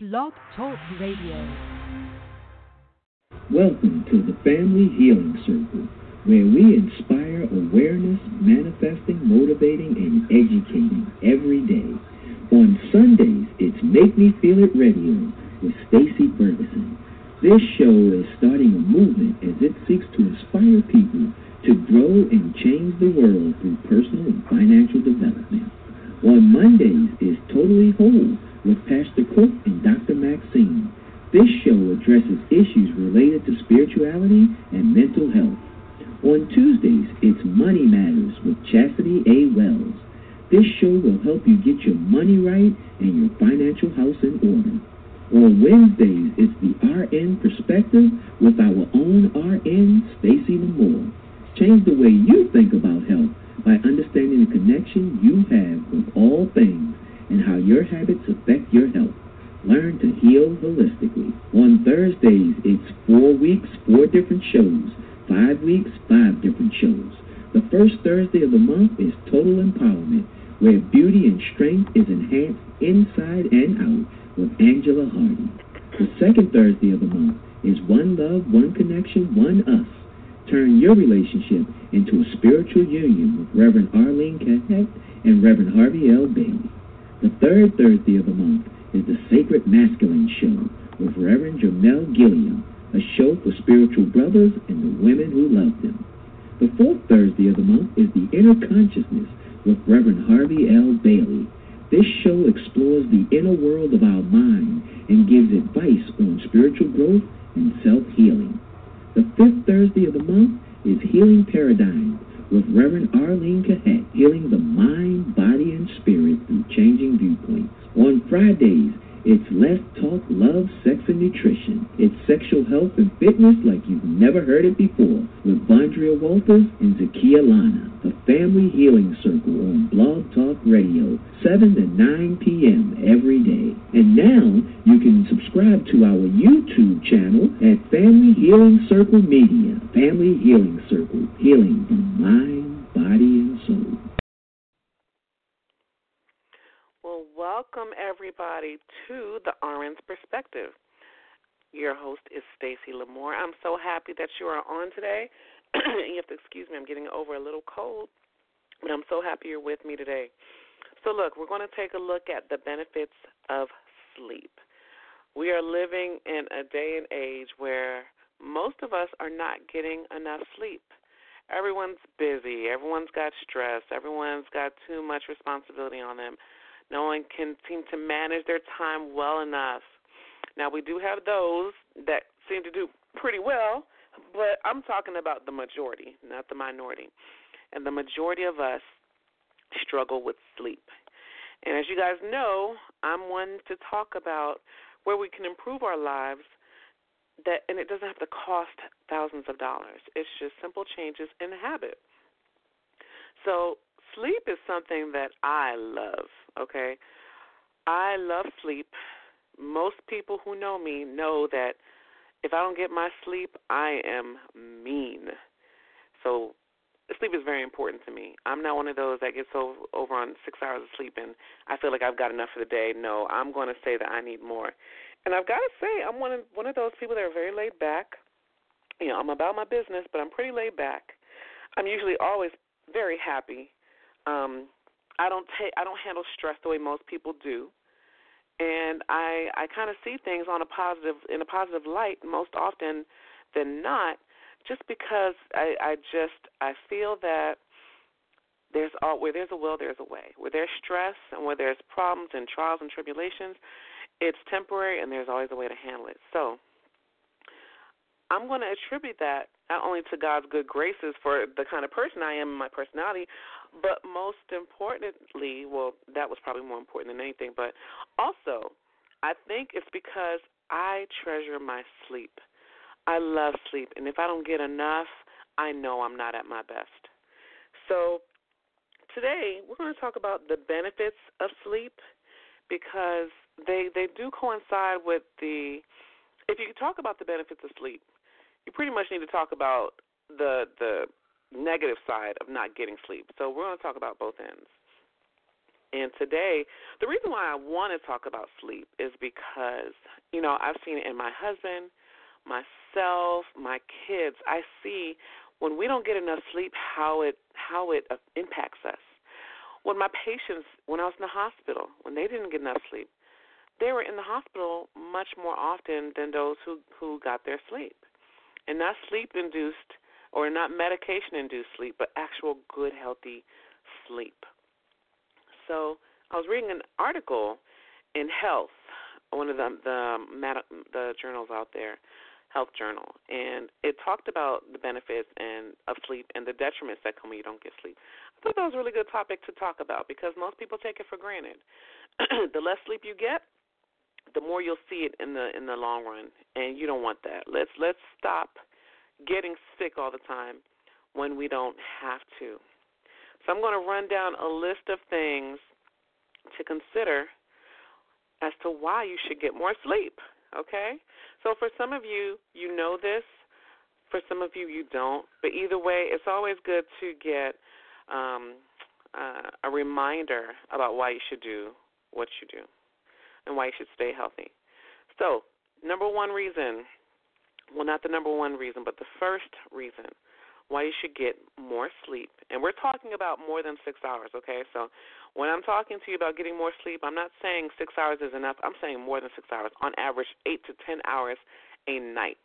Blog Talk Radio. Welcome to the Family Healing Circle, where we inspire awareness, manifesting, motivating, and educating every day. On Sundays, it's Make Me Feel It Radio with Stacy Ferguson. This show is starting a movement as it seeks to inspire people to grow and change the world through personal and financial development. On Mondays is Totally Whole with Pastor Cook and Dr. Maxine. This show addresses issues related to spirituality and mental health. On Tuesdays, it's Money Matters with Chastity A. Wells. This show will help you get your money right and your financial house in order. On Wednesdays, it's the RN Perspective with our own RN, Stacy Lamore. Change the way you think about health by understanding the connection you have with all things and how your habits affect your health. Learn to heal holistically. On Thursdays, it's four weeks, four different shows. Five weeks, five different shows. The first Thursday of the month is Total Empowerment, where beauty and strength is enhanced inside and out with Angela Hardy. The second Thursday of the month is One Love, One Connection, One Us. Turn your relationship into a spiritual union with Reverend Arlene Cahet and Reverend Harvey L. Bailey. The third Thursday of the month is the Sacred Masculine Show with Reverend Jamel Gilliam, a show for spiritual brothers and the women who love them. The fourth Thursday of the month is the Inner Consciousness with Reverend Harvey L. Bailey. This show explores the inner world of our mind and gives advice on spiritual growth and self-healing. The fifth Thursday of the month is Healing Paradigm with Reverend Arlene Cahet, healing the mind, body, and spirit through changing viewpoints. On Fridays, it's Let's Talk Love, Sex, and Nutrition. It's sexual health and fitness like you've never heard it before with Vondria Walters and Zakia Lana. The Family Healing Circle on Blog Talk Radio, 7 to 9 p.m. every day. And now you can subscribe to our YouTube channel at Family Healing Circle Media. Family Healing Circle, healing the mind, body, and soul. Well, welcome everybody to the RN's Perspective. Your host is Stacy Lamore. I'm so happy that you are on today. you have to excuse me, I'm getting over a little cold, but I'm so happy you're with me today. So, look, we're going to take a look at the benefits of sleep. We are living in a day and age where most of us are not getting enough sleep. Everyone's busy, everyone's got stress, everyone's got too much responsibility on them. No one can seem to manage their time well enough. Now, we do have those that seem to do pretty well, but I'm talking about the majority, not the minority. And the majority of us struggle with sleep. And as you guys know, I'm one to talk about where we can improve our lives that and it doesn't have to cost thousands of dollars. It's just simple changes in habit. So, sleep is something that I love, okay? I love sleep. Most people who know me know that if I don't get my sleep, I am mean. So sleep is very important to me. I'm not one of those that gets over, over on six hours of sleep and I feel like I've got enough for the day. No, I'm going to say that I need more. And I've got to say, I'm one of one of those people that are very laid back. You know, I'm about my business, but I'm pretty laid back. I'm usually always very happy. Um, I don't take I don't handle stress the way most people do and I I kind of see things on a positive in a positive light most often than not, just because I I just I feel that there's all where there's a will there's a way. Where there's stress and where there's problems and trials and tribulations, it's temporary and there's always a way to handle it. So I'm going to attribute that not only to God's good graces for the kind of person I am and my personality, but most importantly, well, that was probably more important than anything, but also, I think it's because I treasure my sleep. I love sleep, and if I don't get enough, I know I'm not at my best. So, today we're going to talk about the benefits of sleep because they they do coincide with the if you talk about the benefits of sleep, you pretty much need to talk about the the negative side of not getting sleep. So we're going to talk about both ends. And today, the reason why I want to talk about sleep is because, you know, I've seen it in my husband, myself, my kids. I see when we don't get enough sleep how it how it uh, impacts us. When my patients, when I was in the hospital, when they didn't get enough sleep, they were in the hospital much more often than those who who got their sleep, and not sleep induced or not medication induced sleep, but actual good healthy sleep. So I was reading an article in Health, one of the the the journals out there, Health Journal, and it talked about the benefits and of sleep and the detriments that come when you don't get sleep. I thought that was a really good topic to talk about because most people take it for granted. the less sleep you get, the more you'll see it in the in the long run, and you don't want that. Let's let's stop getting sick all the time when we don't have to. So I'm going to run down a list of things to consider as to why you should get more sleep. Okay? So for some of you, you know this. For some of you, you don't. But either way, it's always good to get um, uh, a reminder about why you should do what you do and why you should stay healthy. So, number one reason well, not the number one reason, but the first reason why you should get more sleep. And we're talking about more than six hours, okay? So when I'm talking to you about getting more sleep, I'm not saying six hours is enough. I'm saying more than six hours. On average, eight to ten hours a night.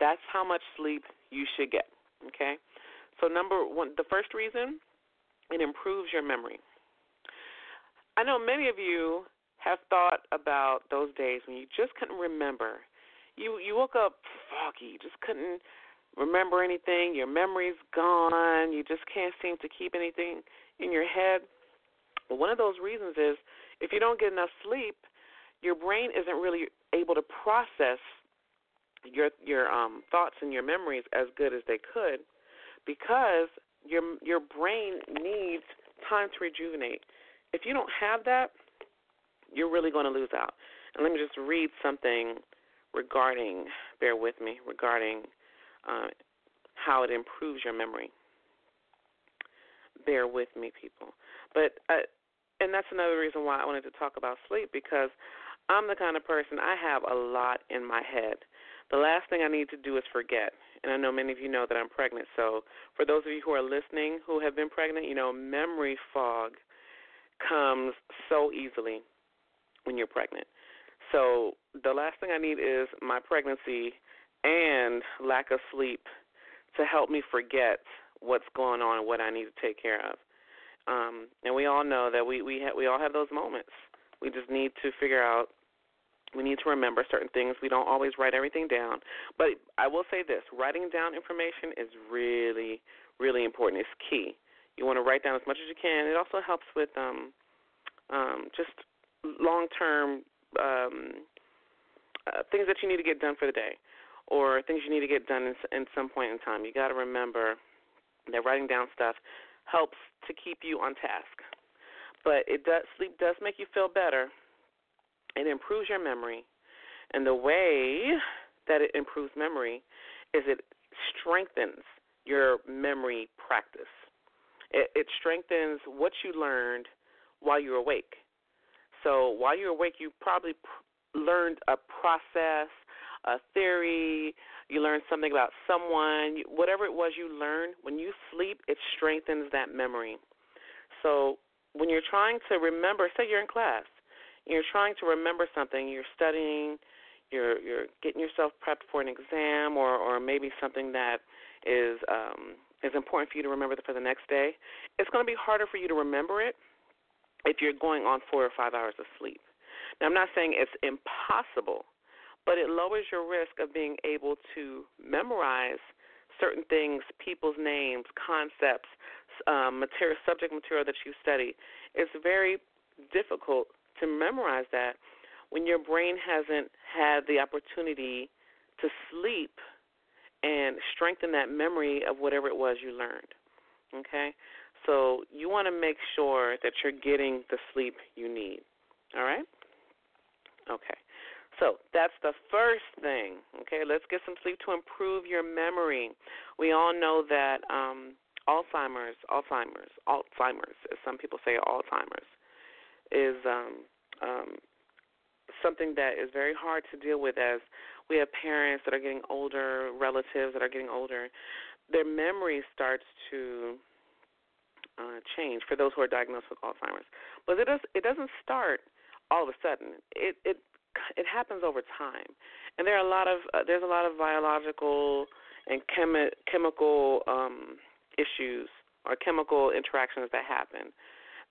That's how much sleep you should get, okay? So number one, the first reason, it improves your memory. I know many of you have thought about those days when you just couldn't remember. You you woke up foggy, just couldn't remember anything, your memory's gone, you just can't seem to keep anything in your head. Well, one of those reasons is if you don't get enough sleep, your brain isn't really able to process your your um thoughts and your memories as good as they could because your your brain needs time to rejuvenate. If you don't have that, you're really going to lose out. And let me just read something regarding, bear with me, regarding uh, how it improves your memory. Bear with me, people. But uh, and that's another reason why I wanted to talk about sleep because I'm the kind of person I have a lot in my head. The last thing I need to do is forget. And I know many of you know that I'm pregnant. So for those of you who are listening who have been pregnant, you know memory fog comes so easily when you're pregnant. So the last thing I need is my pregnancy and lack of sleep to help me forget what's going on and what I need to take care of. Um, and we all know that we we ha- we all have those moments. We just need to figure out. We need to remember certain things. We don't always write everything down, but I will say this: writing down information is really, really important. It's key. You want to write down as much as you can. It also helps with um, um, just long-term um, uh, things that you need to get done for the day or things you need to get done in, in some point in time. You got to remember that writing down stuff helps to keep you on task. But it does sleep does make you feel better. It improves your memory, and the way that it improves memory is it strengthens your memory practice. It, it strengthens what you learned while you're awake. So while you're awake, you probably pr- learned a process, a theory, you learned something about someone, whatever it was you learned, when you sleep, it strengthens that memory. So when you're trying to remember, say you're in class, you're trying to remember something, you're studying, you're you're getting yourself prepped for an exam or or maybe something that is um is important for you to remember for the next day. It's going to be harder for you to remember it if you're going on 4 or 5 hours of sleep. Now I'm not saying it's impossible but it lowers your risk of being able to memorize certain things, people's names, concepts, um, material, subject material that you study. It's very difficult to memorize that when your brain hasn't had the opportunity to sleep and strengthen that memory of whatever it was you learned. Okay? So you want to make sure that you're getting the sleep you need. All right? Okay. So that's the first thing. Okay, let's get some sleep to improve your memory. We all know that um, Alzheimer's, Alzheimer's, Alzheimer's, as some people say, Alzheimer's, is um, um, something that is very hard to deal with as we have parents that are getting older, relatives that are getting older. Their memory starts to uh, change for those who are diagnosed with Alzheimer's, but it does it doesn't start all of a sudden. It it it happens over time, and there are a lot of uh, there's a lot of biological and chemi- chemical um, issues or chemical interactions that happen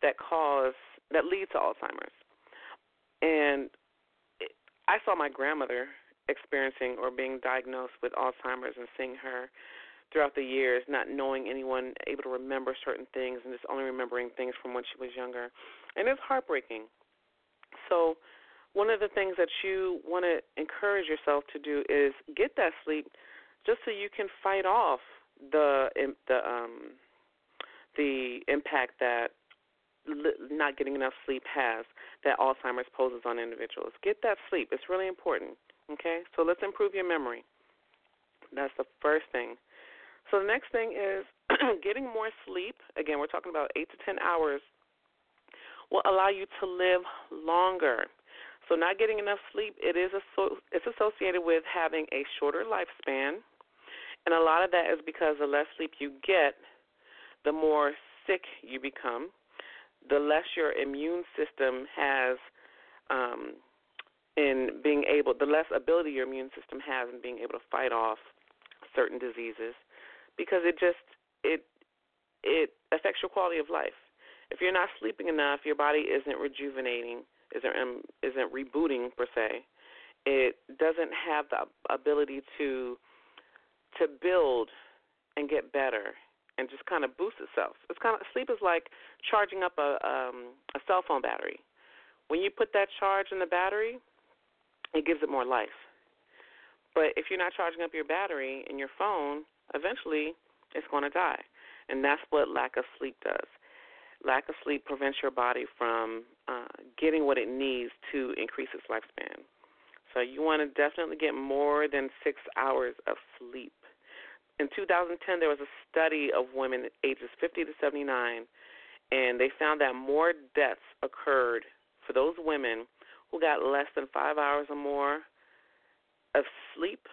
that cause that lead to Alzheimer's. And it, I saw my grandmother experiencing or being diagnosed with Alzheimer's and seeing her throughout the years, not knowing anyone able to remember certain things and just only remembering things from when she was younger. And it's heartbreaking. So, one of the things that you want to encourage yourself to do is get that sleep just so you can fight off the the um the impact that not getting enough sleep has that Alzheimer's poses on individuals. Get that sleep. It's really important. Okay? So let's improve your memory. That's the first thing. So the next thing is getting more sleep. Again, we're talking about 8 to 10 hours will allow you to live longer. So not getting enough sleep, it is it's associated with having a shorter lifespan. And a lot of that is because the less sleep you get, the more sick you become, the less your immune system has um, in being able, the less ability your immune system has in being able to fight off certain diseases, because it just it it affects your quality of life. If you're not sleeping enough, your body isn't rejuvenating, isn't um, isn't rebooting per se. It doesn't have the ability to to build and get better and just kind of boost itself. It's kind of sleep is like charging up a um, a cell phone battery. When you put that charge in the battery, it gives it more life. But if you're not charging up your battery in your phone, eventually it's going to die. And that's what lack of sleep does. Lack of sleep prevents your body from uh, getting what it needs to increase its lifespan. So you want to definitely get more than six hours of sleep. In 2010, there was a study of women ages 50 to 79, and they found that more deaths occurred for those women who got less than five hours or more of sleep,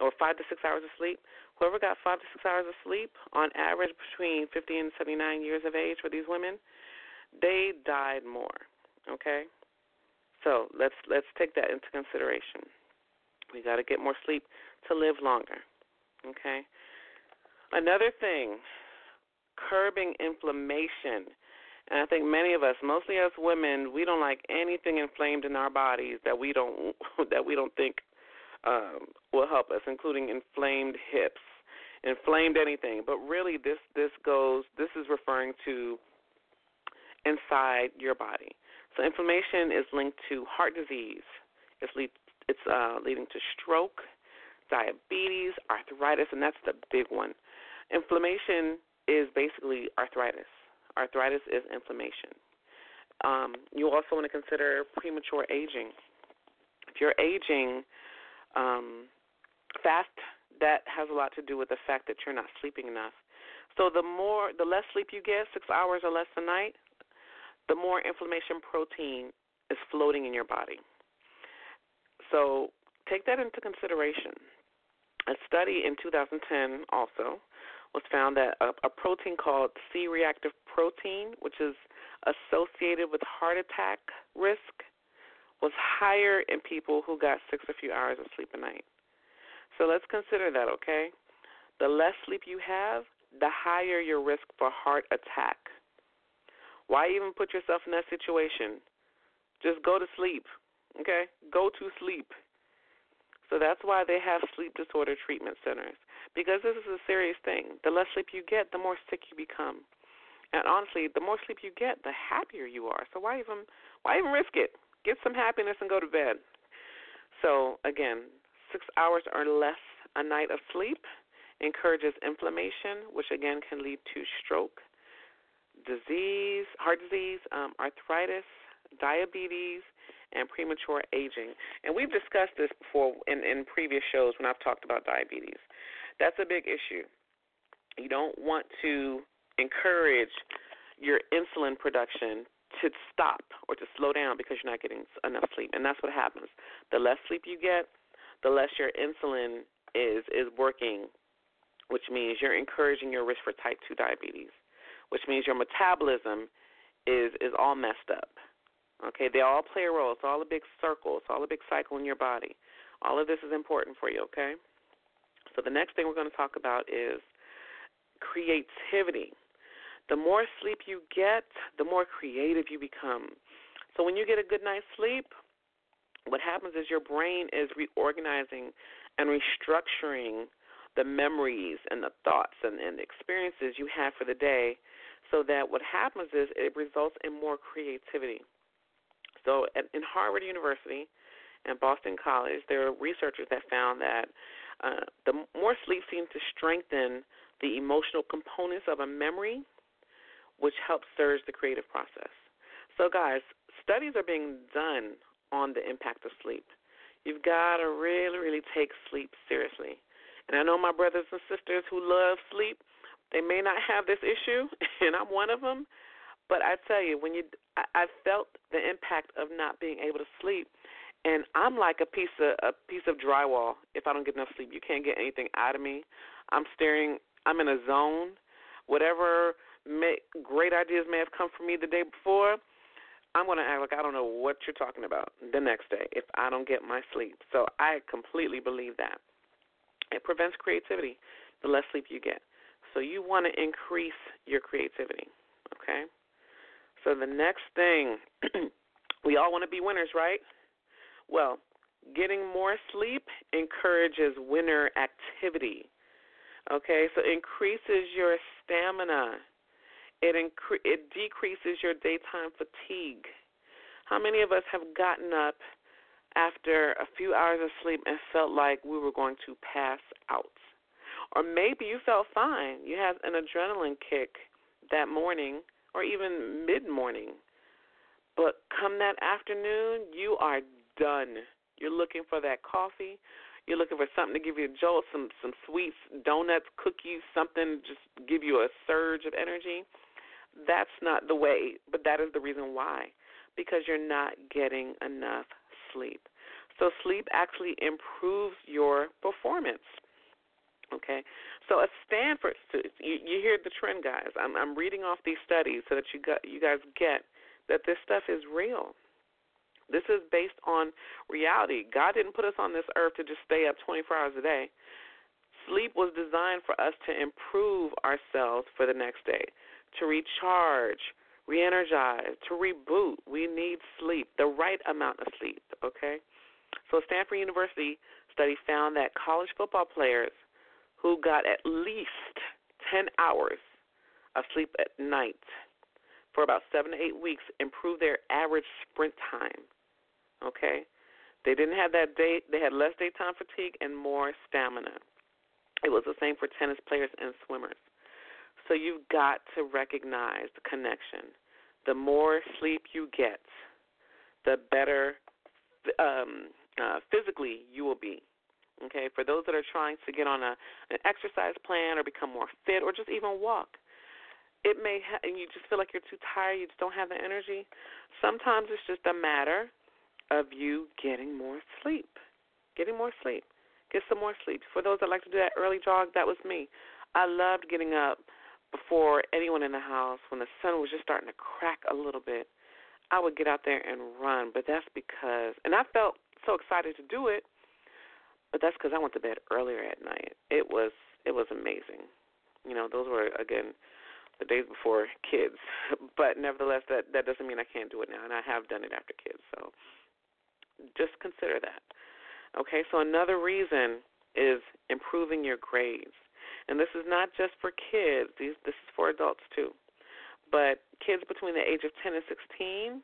or five to six hours of sleep. Whoever got five to six hours of sleep, on average between 50 and 79 years of age for these women, they died more. Okay, so let's let's take that into consideration. We got to get more sleep to live longer. Okay. Another thing, curbing inflammation. And I think many of us, mostly us women, we don't like anything inflamed in our bodies that we don't that we don't think um, will help us, including inflamed hips, inflamed anything. But really, this this goes. This is referring to inside your body. So inflammation is linked to heart disease. It's lead, it's uh, leading to stroke, diabetes, arthritis, and that's the big one. Inflammation is basically arthritis. Arthritis is inflammation. Um, you also want to consider premature aging. If you're aging um, fast, that has a lot to do with the fact that you're not sleeping enough. So the more, the less sleep you get, six hours or less a night, the more inflammation protein is floating in your body. So take that into consideration. A study in 2010 also was found that a, a protein called C reactive protein, which is associated with heart attack risk, was higher in people who got six or few hours of sleep a night. So let's consider that, okay? The less sleep you have, the higher your risk for heart attack. Why even put yourself in that situation? Just go to sleep, okay? Go to sleep. So that's why they have sleep disorder treatment centers because this is a serious thing. The less sleep you get, the more sick you become. And honestly, the more sleep you get, the happier you are. So why even why even risk it? Get some happiness and go to bed. So again, six hours or less a night of sleep encourages inflammation, which again can lead to stroke, disease, heart disease, um, arthritis, diabetes, and premature aging. And we've discussed this before in, in previous shows when I've talked about diabetes. That's a big issue. You don't want to encourage your insulin production to stop or to slow down because you're not getting enough sleep, and that's what happens. The less sleep you get, the less your insulin is is working, which means you're encouraging your risk for type 2 diabetes, which means your metabolism is is all messed up. Okay, they all play a role. It's all a big circle. It's all a big cycle in your body. All of this is important for you, okay? So the next thing we're going to talk about is creativity. The more sleep you get, the more creative you become. So when you get a good night's sleep, what happens is your brain is reorganizing and restructuring the memories and the thoughts and, and experiences you have for the day so that what happens is it results in more creativity. So at, in Harvard University and Boston College, there are researchers that found that uh, the more sleep seems to strengthen the emotional components of a memory, which helps surge the creative process. So, guys, studies are being done on the impact of sleep. You've got to really, really take sleep seriously. And I know my brothers and sisters who love sleep, they may not have this issue, and I'm one of them. But I tell you, when you, I, I felt the impact of not being able to sleep, and I'm like a piece of a piece of drywall. If I don't get enough sleep, you can't get anything out of me. I'm staring. I'm in a zone. Whatever may, great ideas may have come from me the day before, I'm going to act like I don't know what you're talking about the next day if I don't get my sleep. So I completely believe that. It prevents creativity the less sleep you get. So you want to increase your creativity, okay? So the next thing, we all want to be winners, right? Well, getting more sleep encourages winner activity. Okay, so increases your stamina it incre- it decreases your daytime fatigue. How many of us have gotten up after a few hours of sleep and felt like we were going to pass out? Or maybe you felt fine. You had an adrenaline kick that morning or even mid morning. But come that afternoon, you are done. You're looking for that coffee. You're looking for something to give you a jolt, some some sweets, donuts, cookies, something just give you a surge of energy. That's not the way, but that is the reason why. Because you're not getting enough sleep. So sleep actually improves your performance. Okay, so a Stanford you, you hear the trend, guys. I'm, I'm reading off these studies so that you got you guys get that this stuff is real. This is based on reality. God didn't put us on this earth to just stay up 24 hours a day. Sleep was designed for us to improve ourselves for the next day to recharge, re energize, to reboot. We need sleep, the right amount of sleep, okay? So, Stanford University study found that college football players who got at least 10 hours of sleep at night for about seven to eight weeks improved their average sprint time. Okay? They didn't have that day, they had less daytime fatigue and more stamina. It was the same for tennis players and swimmers. So you've got to recognize the connection. The more sleep you get, the better um, uh, physically you will be. Okay, for those that are trying to get on a an exercise plan or become more fit or just even walk, it may ha- and you just feel like you're too tired, you just don't have the energy. Sometimes it's just a matter of you getting more sleep, getting more sleep, get some more sleep. For those that like to do that early jog, that was me. I loved getting up before anyone in the house, when the sun was just starting to crack a little bit, I would get out there and run. But that's because, and I felt so excited to do it, but that's because I went to bed earlier at night. It was it was amazing. You know, those were again the days before kids, but nevertheless, that that doesn't mean I can't do it now, and I have done it after kids. So just consider that. Okay, so another reason is improving your grades. And this is not just for kids, these, this is for adults too. But kids between the age of 10 and 16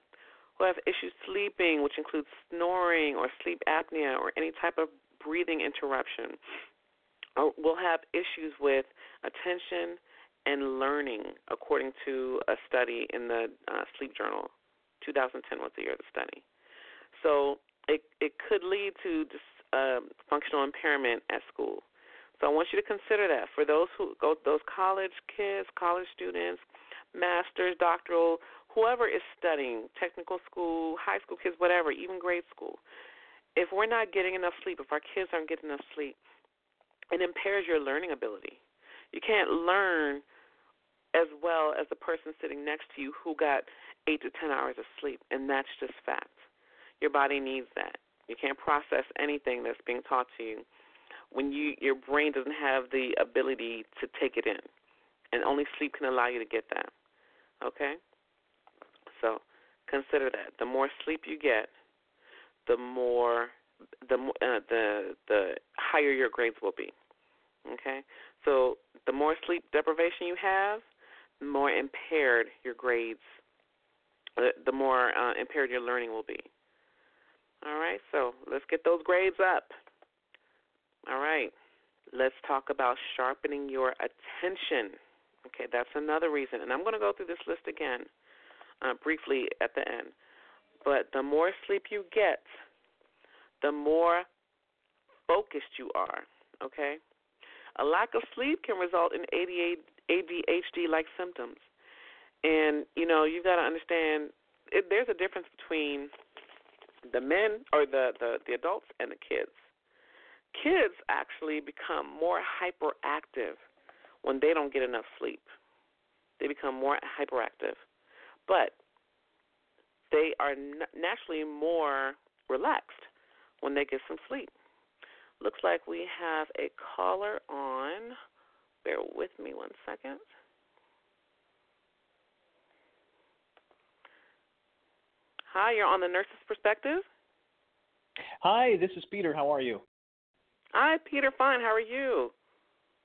who have issues sleeping, which includes snoring or sleep apnea or any type of breathing interruption, or will have issues with attention and learning, according to a study in the uh, Sleep Journal. 2010 was the year of the study. So it it could lead to dis, uh, functional impairment at school. So I want you to consider that for those who go those college kids, college students, masters, doctoral, whoever is studying, technical school, high school kids, whatever, even grade school, if we're not getting enough sleep, if our kids aren't getting enough sleep, it impairs your learning ability. You can't learn as well as the person sitting next to you who got eight to ten hours of sleep, and that's just fact. Your body needs that. You can't process anything that's being taught to you when you your brain doesn't have the ability to take it in, and only sleep can allow you to get that. Okay, so consider that. The more sleep you get, the more the uh, the the higher your grades will be. Okay, so the more sleep deprivation you have, the more impaired your grades, uh, the more uh, impaired your learning will be. All right, so let's get those grades up. All right, let's talk about sharpening your attention. Okay, that's another reason, and I'm going to go through this list again uh, briefly at the end. But the more sleep you get, the more focused you are. Okay, a lack of sleep can result in ADHD like symptoms. And, you know, you've got to understand it, there's a difference between the men or the, the, the adults and the kids. Kids actually become more hyperactive when they don't get enough sleep. They become more hyperactive. But they are naturally more relaxed when they get some sleep. Looks like we have a caller on. Bear with me one second. Hi, you're on the nurse's perspective. Hi, this is Peter. How are you? Hi, Peter. Fine. How are you?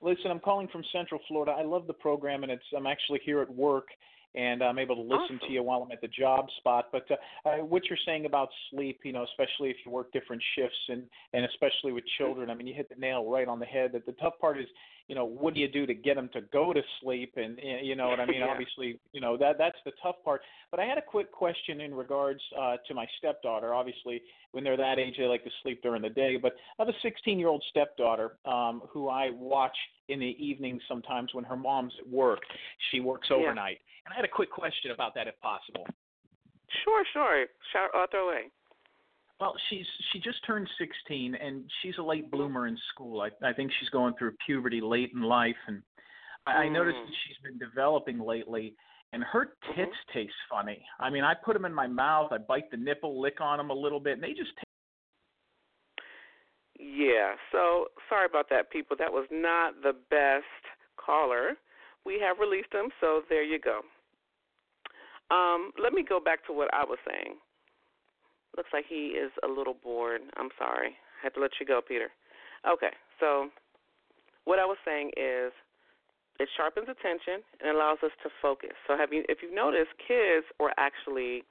Listen, I'm calling from Central Florida. I love the program, and it's I'm actually here at work, and I'm able to listen awesome. to you while I'm at the job spot. But uh, uh, what you're saying about sleep, you know, especially if you work different shifts and and especially with children, I mean, you hit the nail right on the head. That the tough part is, you know, what do you do to get them to go to sleep? And you know what I mean. yeah. Obviously, you know that that's the tough part. But I had a quick question in regards uh, to my stepdaughter. Obviously, when they're that age, they like to sleep during the day. But I have a 16-year-old stepdaughter um, who I watch in the evenings sometimes when her mom's at work. She works overnight. Yeah. And I had a quick question about that, if possible. Sure, sure. Shout, uh, throw away. Well, she's she just turned 16, and she's a late bloomer in school. I I think she's going through puberty late in life, and I, I noticed Mm. that she's been developing lately. And her Mm-hmm. tits taste funny. I mean, I put them in my mouth, I bite the nipple, lick on them a little bit, and they just taste. Yeah, so sorry about that, people. That was not the best caller. We have released them, so there you go. Um, let me go back to what I was saying. Looks like he is a little bored. I'm sorry. I had to let you go, Peter. Okay, so what I was saying is it sharpens attention and allows us to focus. So have you if you've noticed kids are actually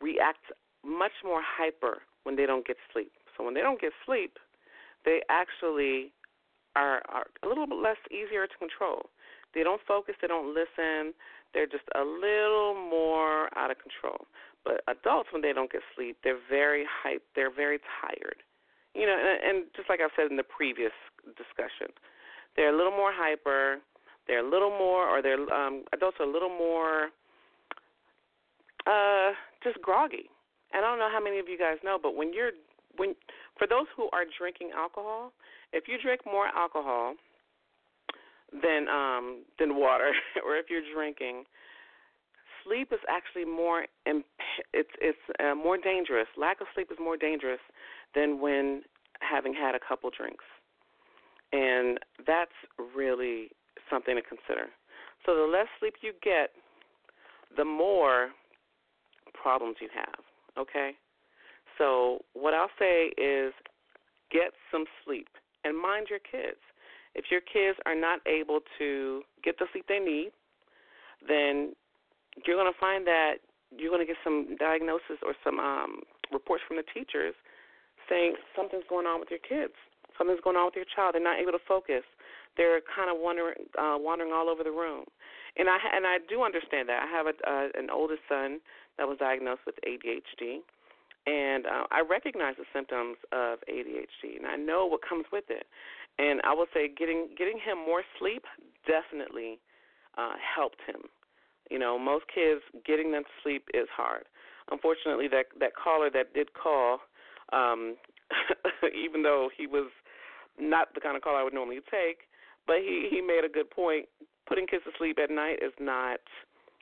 react much more hyper when they don't get sleep. So when they don't get sleep, they actually are, are a little bit less easier to control. They don't focus, they don't listen, they're just a little more out of control. But adults, when they don't get sleep, they're very hyped, they're very tired. You know, and, and just like I've said in the previous discussion, they're a little more hyper, they're a little more, or they're um, adults are a little more uh, just groggy. And I don't know how many of you guys know, but when you're when for those who are drinking alcohol, if you drink more alcohol than um than water or if you're drinking, sleep is actually more imp- it's it's uh, more dangerous. Lack of sleep is more dangerous than when having had a couple drinks. And that's really something to consider. So the less sleep you get, the more problems you have, okay? So what I'll say is get some sleep and mind your kids. If your kids are not able to get the sleep they need, then you're going to find that you're going to get some diagnosis or some um, reports from the teachers saying something's going on with your kids. Something's going on with your child. They're not able to focus. They're kind of wandering, uh, wandering all over the room. And I and I do understand that. I have a, uh, an oldest son that was diagnosed with ADHD, and uh, I recognize the symptoms of ADHD, and I know what comes with it. And I will say, getting getting him more sleep definitely uh, helped him You know, most kids getting them to sleep is hard. Unfortunately, that that caller that did call, um, even though he was not the kind of call I would normally take, but he he made a good point. Putting kids to sleep at night is not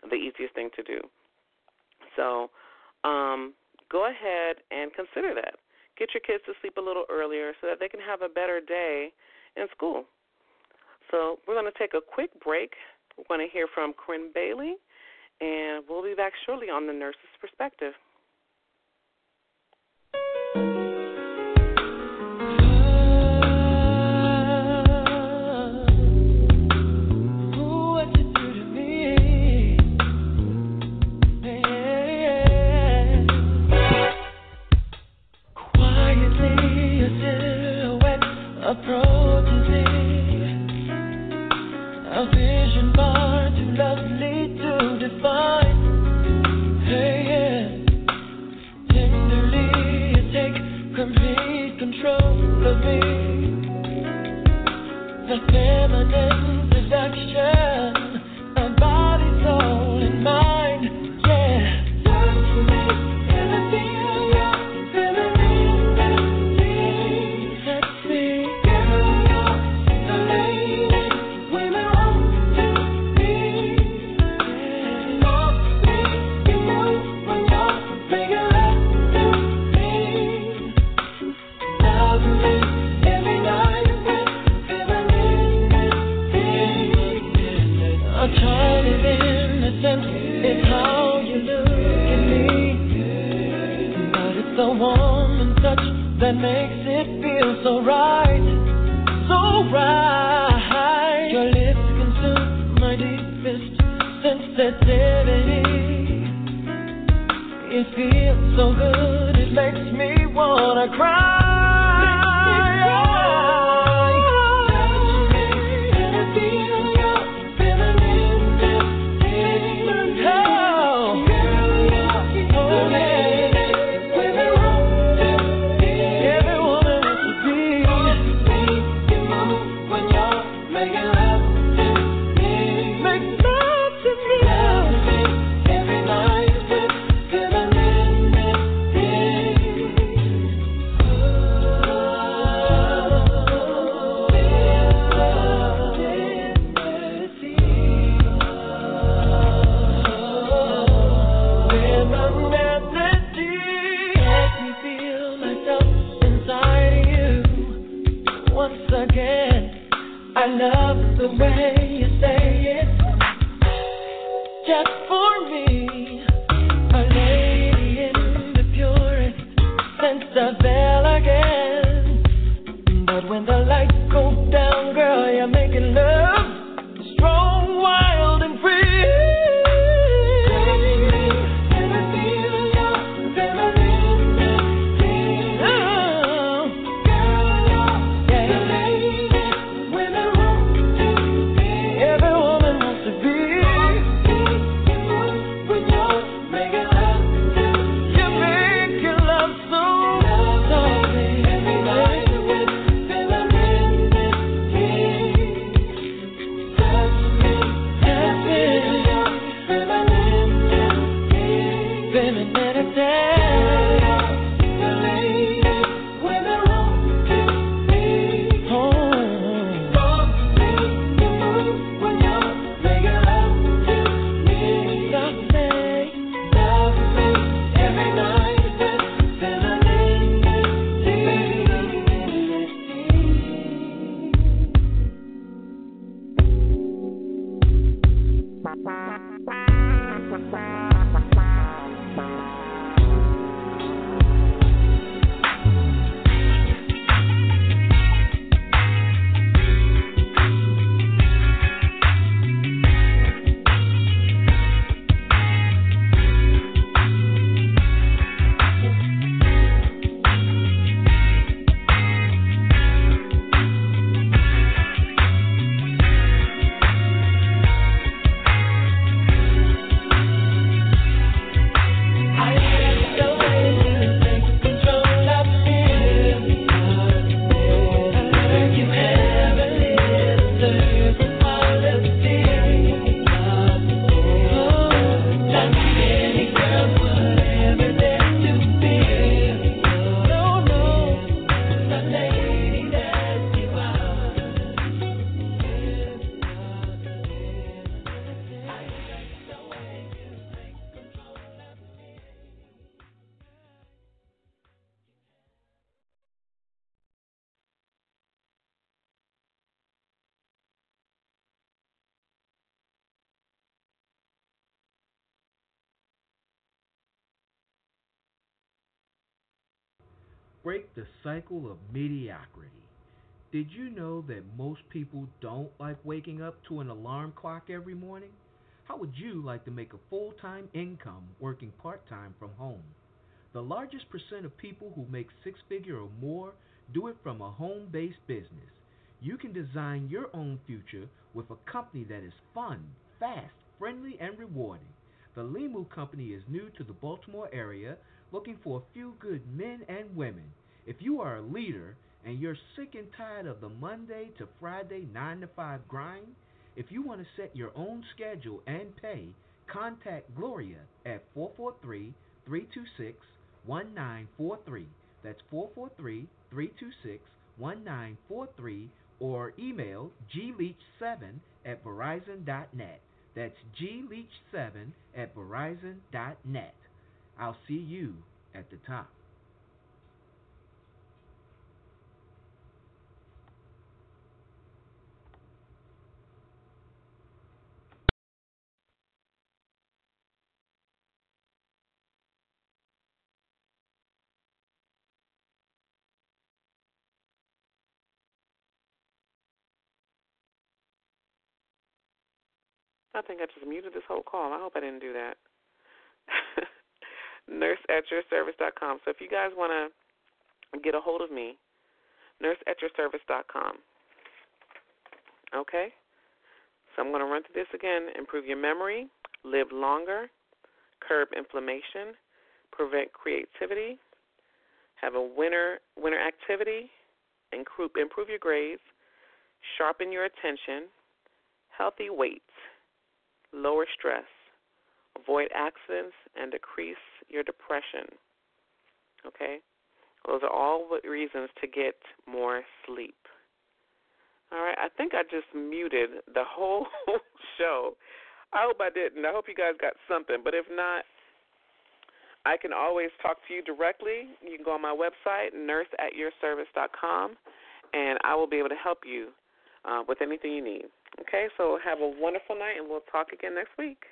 the easiest thing to do. So, um, go ahead and consider that. Get your kids to sleep a little earlier so that they can have a better day in school. So, we're going to take a quick break. We're going to hear from Corinne Bailey, and we'll be back shortly on the nurse's perspective. approaches it. A vision far too lovely to define. that makes it feel so right, so right. Your lips consume my deepest sensitivity. It feels so good, it makes me wanna cry. Break the cycle of mediocrity. Did you know that most people don't like waking up to an alarm clock every morning? How would you like to make a full time income working part time from home? The largest percent of people who make six figure or more do it from a home based business. You can design your own future with a company that is fun, fast, friendly, and rewarding. The Limu Company is new to the Baltimore area, looking for a few good men and women. If you are a leader and you're sick and tired of the Monday to Friday 9 to 5 grind, if you want to set your own schedule and pay, contact Gloria at 443 326 1943. That's 443 326 1943 or email gleach7 at verizon.net. That's gleach7 at verizon.net. I'll see you at the top. I think I just muted this whole call. I hope I didn't do that. nurse at your service.com. So if you guys want to get a hold of me, nurse at your service.com. Okay? So I'm going to run through this again. Improve your memory, live longer, curb inflammation, prevent creativity, have a winter winter activity, improve, improve your grades, sharpen your attention, healthy weight, lower stress, avoid accidents, and decrease your depression. Okay? Those are all reasons to get more sleep. All right, I think I just muted the whole show. I hope I didn't. I hope you guys got something. But if not, I can always talk to you directly. You can go on my website, nurseatyourservice.com, and I will be able to help you uh, with anything you need. Okay, so have a wonderful night, and we'll talk again next week.